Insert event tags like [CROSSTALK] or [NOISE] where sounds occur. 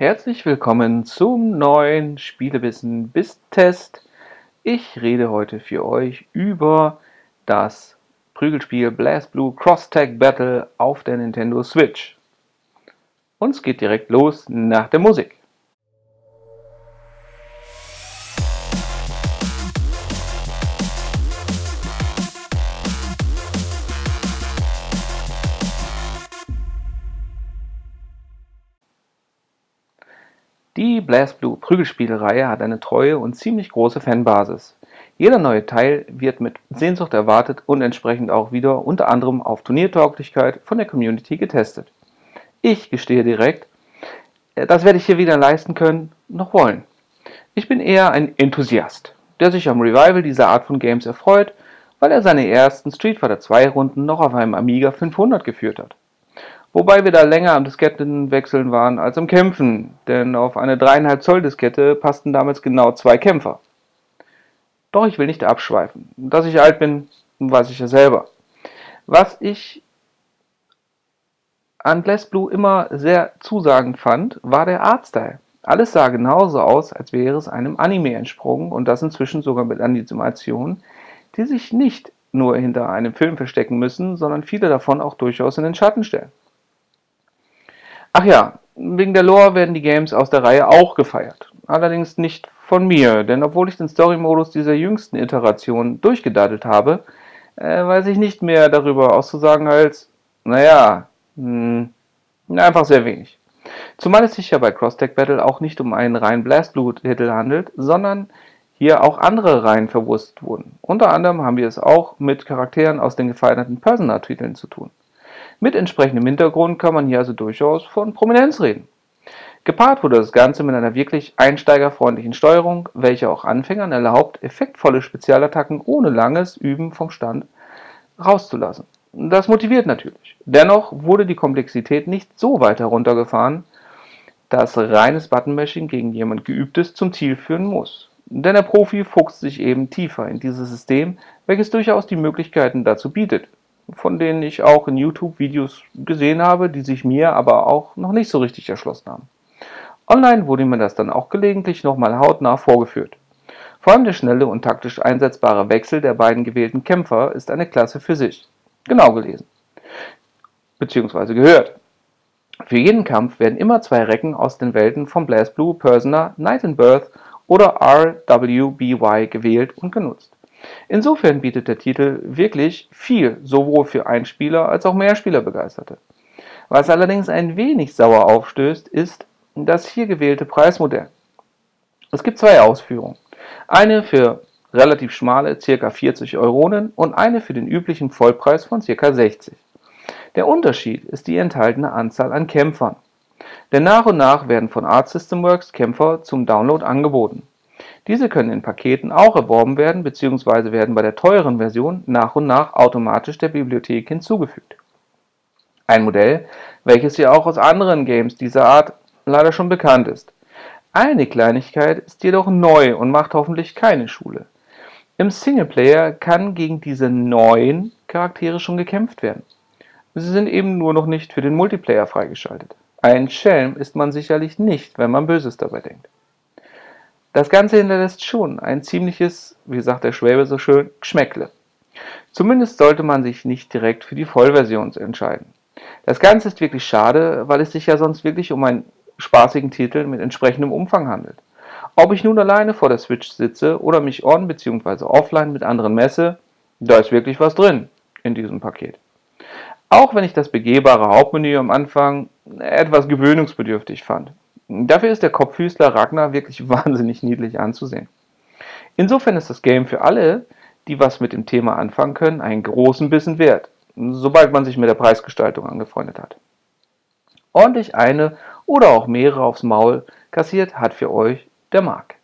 Herzlich willkommen zum neuen Spielewissen bis Test. Ich rede heute für euch über das Prügelspiel BlazBlue Cross Tag Battle auf der Nintendo Switch. Und es geht direkt los nach der Musik. Die BlazBlue Prügelspielreihe hat eine treue und ziemlich große Fanbasis. Jeder neue Teil wird mit Sehnsucht erwartet und entsprechend auch wieder unter anderem auf Turniertauglichkeit von der Community getestet. Ich gestehe direkt, äh, das werde ich hier weder leisten können noch wollen. Ich bin eher ein Enthusiast, der sich am Revival dieser Art von Games erfreut, weil er seine ersten Street Fighter 2 Runden noch auf einem Amiga 500 geführt hat. Wobei wir da länger am Diskettenwechseln waren als am Kämpfen, denn auf eine 3,5 Zoll Diskette passten damals genau zwei Kämpfer. Doch ich will nicht abschweifen. Dass ich alt bin, weiß ich ja selber. Was ich an BlazBlue immer sehr zusagend fand, war der Artstyle. Alles sah genauso aus, als wäre es einem Anime entsprungen und das inzwischen sogar mit Animationen, die sich nicht nur hinter einem Film verstecken müssen, sondern viele davon auch durchaus in den Schatten stellen. Ach ja, wegen der Lore werden die Games aus der Reihe auch gefeiert. Allerdings nicht von mir, denn obwohl ich den Story-Modus dieser jüngsten Iteration durchgedaddelt habe, äh, weiß ich nicht mehr darüber auszusagen als, naja, mh, hm, einfach sehr wenig. Zumal es sich ja bei Cross-Tag Battle auch nicht um einen rein Blastblut-Titel handelt, sondern hier auch andere Reihen verwurstet wurden. Unter anderem haben wir es auch mit Charakteren aus den gefeierten Persona-Titeln zu tun. Mit entsprechendem Hintergrund kann man hier also durchaus von Prominenz reden. Gepaart wurde das Ganze mit einer wirklich einsteigerfreundlichen Steuerung, welche auch Anfängern erlaubt, effektvolle Spezialattacken ohne langes Üben vom Stand rauszulassen. Das motiviert natürlich. Dennoch wurde die Komplexität nicht so weit heruntergefahren, dass reines Buttonmashing gegen jemand Geübtes zum Ziel führen muss. Denn der Profi fuchst sich eben tiefer in dieses System, welches durchaus die Möglichkeiten dazu bietet, von denen ich auch in YouTube-Videos gesehen habe, die sich mir aber auch noch nicht so richtig erschlossen haben. Online wurde mir das dann auch gelegentlich nochmal hautnah vorgeführt. Vor allem der schnelle und taktisch einsetzbare Wechsel der beiden gewählten Kämpfer ist eine Klasse für sich. Genau gelesen. Beziehungsweise gehört. Für jeden Kampf werden immer zwei Recken aus den Welten von BlazBlue, Persona, Night in Birth oder RWBY gewählt und genutzt. Insofern bietet der Titel wirklich viel, sowohl für Einspieler als auch Mehrspielerbegeisterte. Was allerdings ein wenig sauer aufstößt, ist das hier gewählte Preismodell. Es gibt zwei Ausführungen. Eine für relativ schmale ca. 40 Euronen und eine für den üblichen Vollpreis von ca. 60. Der Unterschied ist die enthaltene Anzahl an Kämpfern. Denn nach und nach werden von Art System Works Kämpfer zum Download angeboten. Diese können in Paketen auch erworben werden bzw. werden bei der teuren Version nach und nach automatisch der Bibliothek hinzugefügt. Ein Modell, welches ja auch aus anderen Games dieser Art leider schon bekannt ist. Eine Kleinigkeit ist jedoch neu und macht hoffentlich keine Schule. Im Singleplayer kann gegen diese neuen Charaktere schon gekämpft werden. Sie sind eben nur noch nicht für den Multiplayer freigeschaltet. Ein Schelm ist man sicherlich nicht, wenn man Böses dabei denkt. Das Ganze hinterlässt schon ein ziemliches, wie sagt der Schwäbe so schön, Geschmäckle. Zumindest sollte man sich nicht direkt für die Vollversion entscheiden. Das Ganze ist wirklich schade, weil es sich ja sonst wirklich um einen spaßigen Titel mit entsprechendem Umfang handelt. Ob ich nun alleine vor der Switch sitze oder mich on bzw. offline mit anderen messe, da ist wirklich was drin in diesem Paket. Auch wenn ich das begehbare Hauptmenü am Anfang etwas gewöhnungsbedürftig fand. Dafür ist der Kopfhüßler Ragnar wirklich [LAUGHS] wahnsinnig niedlich anzusehen. Insofern ist das Game für alle, die was mit dem Thema anfangen können, einen großen Bissen wert, sobald man sich mit der Preisgestaltung angefreundet hat. Ordentlich eine oder auch mehrere aufs Maul kassiert hat für euch der Mark.